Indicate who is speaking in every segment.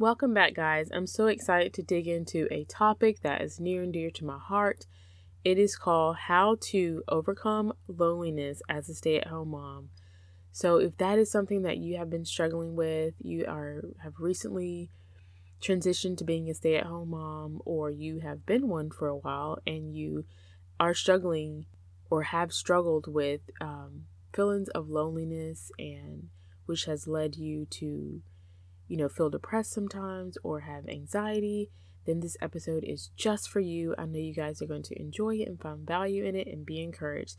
Speaker 1: Welcome back, guys. I'm so excited to dig into a topic that is near and dear to my heart. It is called How to Overcome Loneliness as a Stay at Home Mom. So, if that is something that you have been struggling with, you are have recently transitioned to being a stay at home mom, or you have been one for a while and you are struggling or have struggled with um, feelings of loneliness and which has led you to you know, feel depressed sometimes or have anxiety, then this episode is just for you. I know you guys are going to enjoy it and find value in it and be encouraged.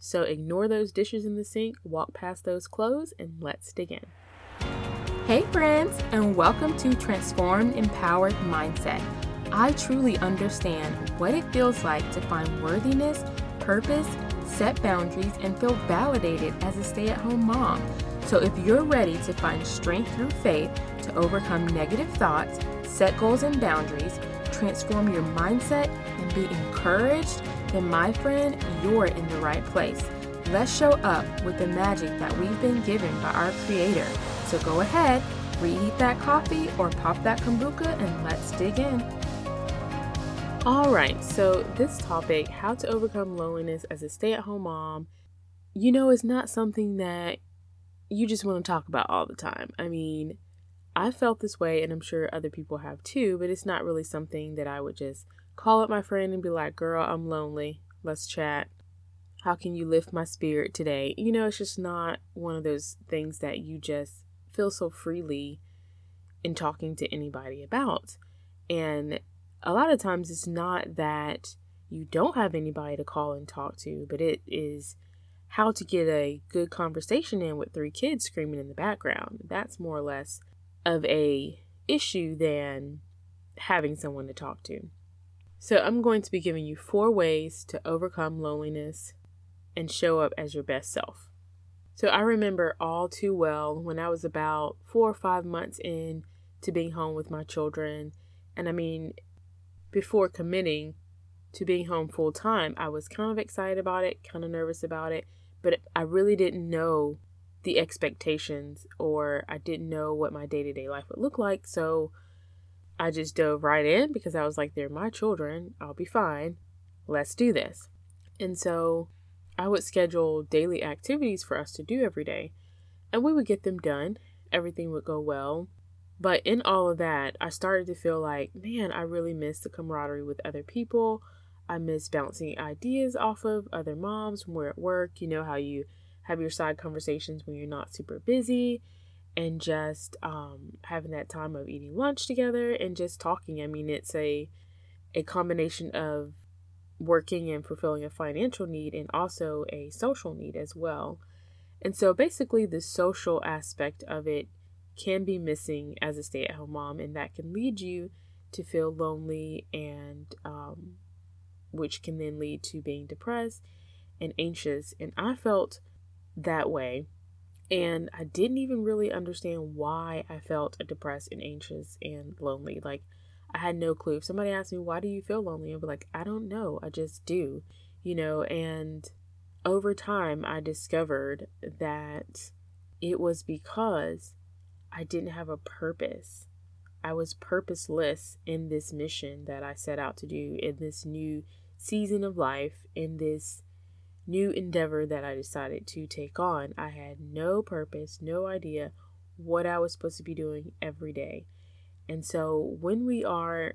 Speaker 1: So ignore those dishes in the sink, walk past those clothes, and let's dig in.
Speaker 2: Hey, friends, and welcome to Transformed Empowered Mindset. I truly understand what it feels like to find worthiness, purpose, set boundaries, and feel validated as a stay at home mom. So if you're ready to find strength through faith to overcome negative thoughts, set goals and boundaries, transform your mindset, and be encouraged, then my friend, you're in the right place. Let's show up with the magic that we've been given by our Creator. So go ahead, reheat that coffee or pop that kombucha and let's dig in.
Speaker 1: All right, so this topic, how to overcome loneliness as a stay at home mom, you know, is not something that you just want to talk about all the time. I mean, I felt this way, and I'm sure other people have too, but it's not really something that I would just call up my friend and be like, girl, I'm lonely. Let's chat. How can you lift my spirit today? You know, it's just not one of those things that you just feel so freely in talking to anybody about. And a lot of times it's not that you don't have anybody to call and talk to, but it is how to get a good conversation in with three kids screaming in the background. That's more or less of a issue than having someone to talk to. So I'm going to be giving you four ways to overcome loneliness and show up as your best self. So I remember all too well when I was about 4 or 5 months in to being home with my children and I mean before committing to being home full time, I was kind of excited about it, kind of nervous about it, but I really didn't know the expectations or I didn't know what my day to day life would look like. So I just dove right in because I was like, they're my children. I'll be fine. Let's do this. And so I would schedule daily activities for us to do every day, and we would get them done. Everything would go well. But in all of that, I started to feel like, man, I really miss the camaraderie with other people. I miss bouncing ideas off of other moms when we're at work. You know how you have your side conversations when you're not super busy and just um, having that time of eating lunch together and just talking. I mean, it's a a combination of working and fulfilling a financial need and also a social need as well. And so basically the social aspect of it can be missing as a stay-at-home mom and that can lead you to feel lonely and um, which can then lead to being depressed and anxious. And I felt that way. And I didn't even really understand why I felt depressed and anxious and lonely. Like, I had no clue. If somebody asked me, why do you feel lonely? I'd be like, I don't know. I just do, you know. And over time, I discovered that it was because I didn't have a purpose. I was purposeless in this mission that I set out to do in this new season of life, in this new endeavor that I decided to take on. I had no purpose, no idea what I was supposed to be doing every day. And so when we are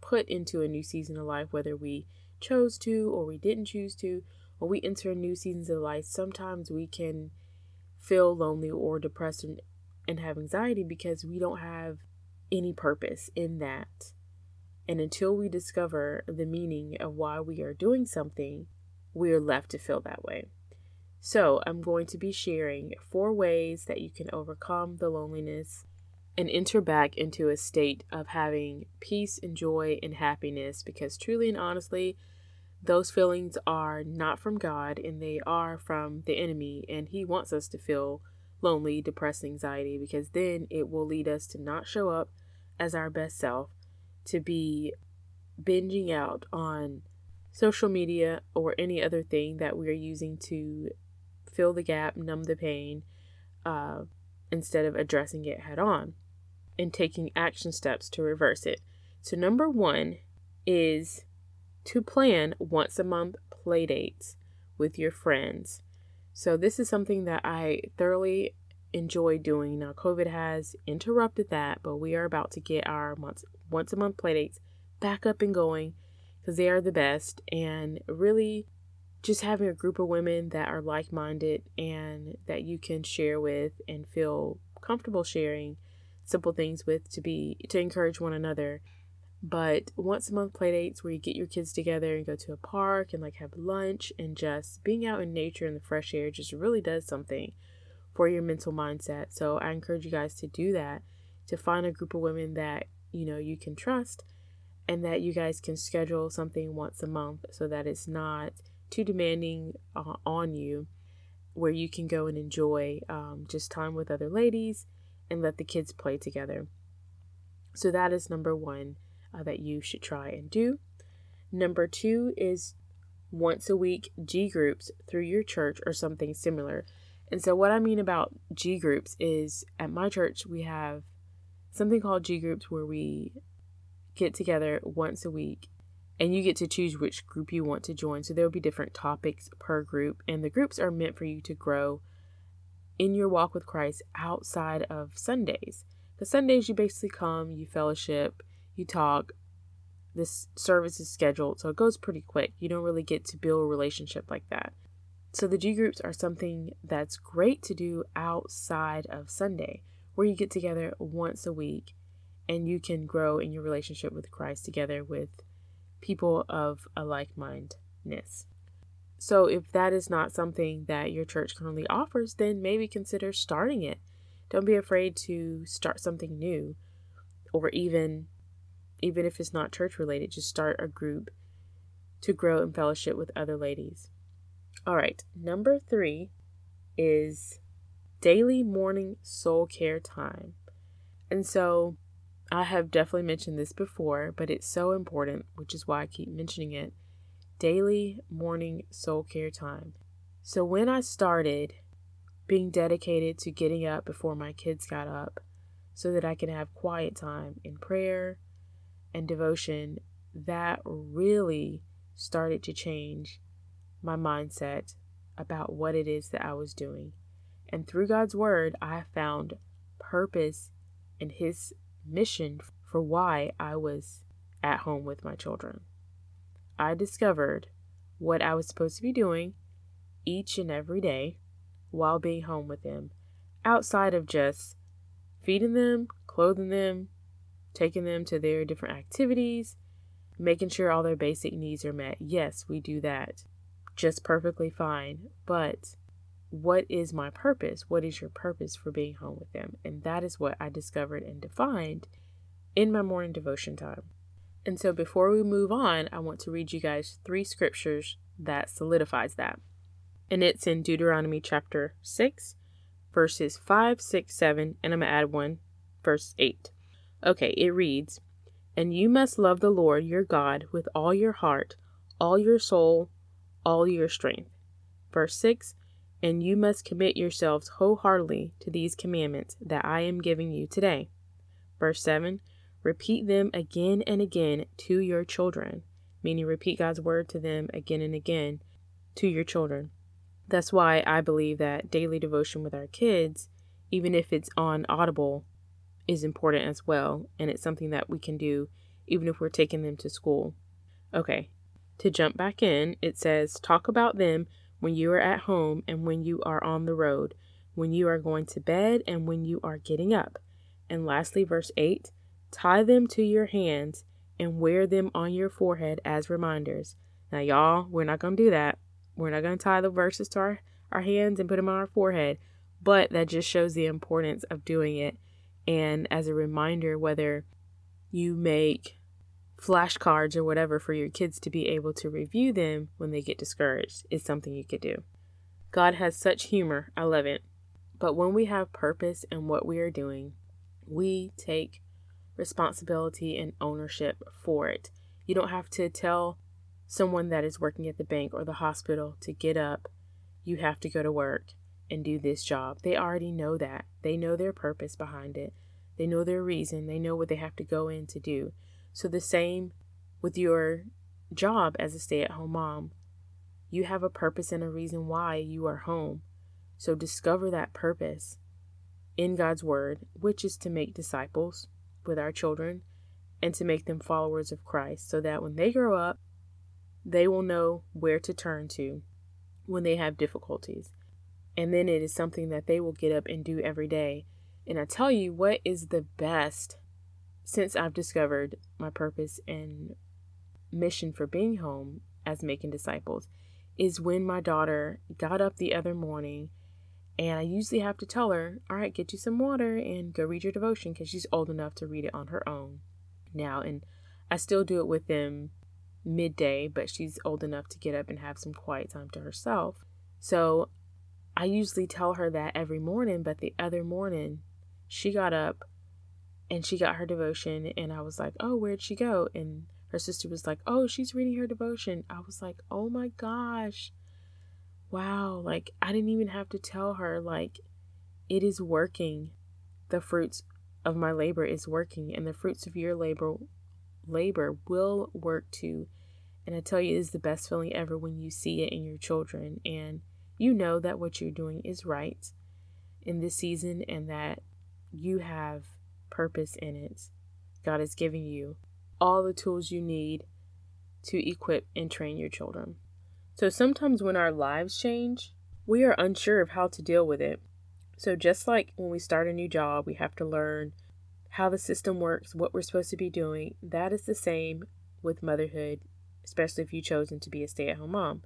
Speaker 1: put into a new season of life, whether we chose to or we didn't choose to, when we enter new seasons of life, sometimes we can feel lonely or depressed and, and have anxiety because we don't have any purpose in that. And until we discover the meaning of why we are doing something, we are left to feel that way. So, I'm going to be sharing four ways that you can overcome the loneliness and enter back into a state of having peace and joy and happiness because truly and honestly, those feelings are not from God and they are from the enemy, and He wants us to feel lonely, depressed, anxiety because then it will lead us to not show up as our best self to be binging out on social media or any other thing that we're using to fill the gap, numb the pain, uh, instead of addressing it head on. and taking action steps to reverse it. So, number one is to plan once a month play dates with your friends. So, this is something that I thoroughly enjoy doing. Now, COVID has interrupted that, but we are about to get our months, once a month play dates back up and going because they are the best. And really, just having a group of women that are like minded and that you can share with and feel comfortable sharing simple things with to be to encourage one another. But once a month play dates where you get your kids together and go to a park and like have lunch and just being out in nature and the fresh air just really does something for your mental mindset. So I encourage you guys to do that, to find a group of women that, you know, you can trust and that you guys can schedule something once a month so that it's not too demanding uh, on you where you can go and enjoy um, just time with other ladies and let the kids play together. So that is number one uh, that you should try and do. Number two is once a week G groups through your church or something similar. And so, what I mean about G groups is at my church, we have something called G groups where we get together once a week and you get to choose which group you want to join. So, there will be different topics per group, and the groups are meant for you to grow in your walk with Christ outside of Sundays. Because Sundays, you basically come, you fellowship, you talk. This service is scheduled, so it goes pretty quick. You don't really get to build a relationship like that. So, the G groups are something that's great to do outside of Sunday, where you get together once a week and you can grow in your relationship with Christ together with people of a like mindedness. So, if that is not something that your church currently offers, then maybe consider starting it. Don't be afraid to start something new, or even even if it's not church related, just start a group to grow in fellowship with other ladies. All right, number three is daily morning soul care time. And so I have definitely mentioned this before, but it's so important, which is why I keep mentioning it daily morning soul care time. So when I started being dedicated to getting up before my kids got up so that I can have quiet time in prayer and devotion, that really started to change my mindset about what it is that I was doing. And through God's word, I found purpose in His mission for why I was at home with my children. I discovered what I was supposed to be doing each and every day while being home with them, outside of just feeding them, clothing them, taking them to their different activities, making sure all their basic needs are met. Yes, we do that just perfectly fine. But what is my purpose? What is your purpose for being home with them? And that is what I discovered and defined in my morning devotion time. And so before we move on, I want to read you guys three scriptures that solidifies that. And it's in Deuteronomy chapter 6, verses 5, 6, 7, and I'm going to add one, verse 8. Okay, it reads, And you must love the Lord your God with all your heart, all your soul, all your strength. Verse 6 And you must commit yourselves wholeheartedly to these commandments that I am giving you today. Verse 7 Repeat them again and again to your children, meaning repeat God's word to them again and again to your children. That's why I believe that daily devotion with our kids, even if it's on Audible, is important as well. And it's something that we can do even if we're taking them to school. Okay, to jump back in, it says, Talk about them when you are at home and when you are on the road, when you are going to bed and when you are getting up. And lastly, verse 8 Tie them to your hands and wear them on your forehead as reminders. Now, y'all, we're not going to do that. We're not going to tie the verses to our, our hands and put them on our forehead, but that just shows the importance of doing it. And as a reminder, whether you make flashcards or whatever for your kids to be able to review them when they get discouraged is something you could do. God has such humor. I love it. But when we have purpose in what we are doing, we take responsibility and ownership for it. You don't have to tell someone that is working at the bank or the hospital to get up. You have to go to work and do this job. They already know that. They know their purpose behind it. They know their reason. They know what they have to go in to do. So, the same with your job as a stay at home mom. You have a purpose and a reason why you are home. So, discover that purpose in God's Word, which is to make disciples with our children and to make them followers of Christ so that when they grow up, they will know where to turn to when they have difficulties. And then it is something that they will get up and do every day. And I tell you what is the best since I've discovered my purpose and mission for being home as making disciples is when my daughter got up the other morning and I usually have to tell her, all right, get you some water and go read your devotion because she's old enough to read it on her own now. And I still do it with them midday, but she's old enough to get up and have some quiet time to herself. So I usually tell her that every morning, but the other morning she got up and she got her devotion, and I was like, oh, where'd she go? And her sister was like, oh, she's reading her devotion. I was like, oh my gosh. Wow. Like, I didn't even have to tell her, like, it is working. The fruits of my labor is working, and the fruits of your labor labor will work too. And I tell you, it is the best feeling ever when you see it in your children and you know that what you're doing is right in this season and that you have purpose in it. God has given you all the tools you need to equip and train your children. So sometimes when our lives change, we are unsure of how to deal with it. So just like when we start a new job, we have to learn how the system works, what we're supposed to be doing. That is the same with motherhood, especially if you've chosen to be a stay at home mom.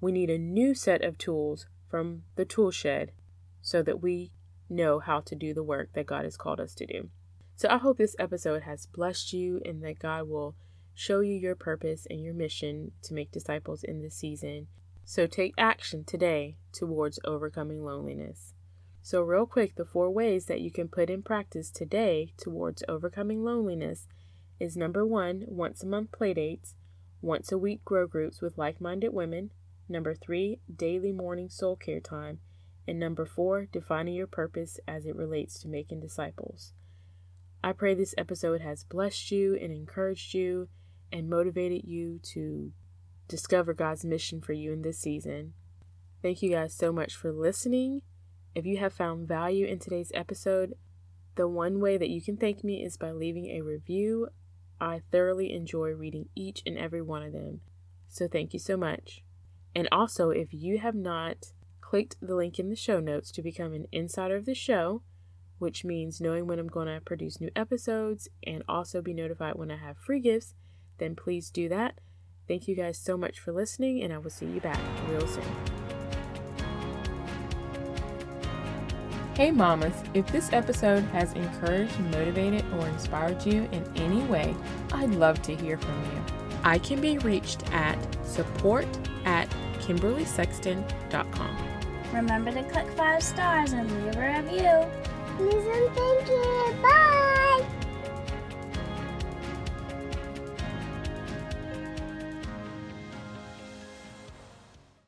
Speaker 1: We need a new set of tools from the tool shed so that we know how to do the work that God has called us to do. So I hope this episode has blessed you and that God will show you your purpose and your mission to make disciples in this season. So take action today towards overcoming loneliness. So, real quick, the four ways that you can put in practice today towards overcoming loneliness is number one, once a month playdates, once a week grow groups with like minded women, number three, daily morning soul care time, and number four, defining your purpose as it relates to making disciples. I pray this episode has blessed you and encouraged you and motivated you to discover God's mission for you in this season. Thank you guys so much for listening. If you have found value in today's episode, the one way that you can thank me is by leaving a review. I thoroughly enjoy reading each and every one of them. So thank you so much. And also, if you have not clicked the link in the show notes to become an insider of the show, which means knowing when I'm going to produce new episodes and also be notified when I have free gifts, then please do that. Thank you guys so much for listening, and I will see you back real soon.
Speaker 2: Hey mamas, if this episode has encouraged, motivated, or inspired you in any way, I'd love to hear from you. I can be reached at support at kimberlysexton.com.
Speaker 3: Remember to click five stars and leave a review.
Speaker 4: Please and thank you. Bye.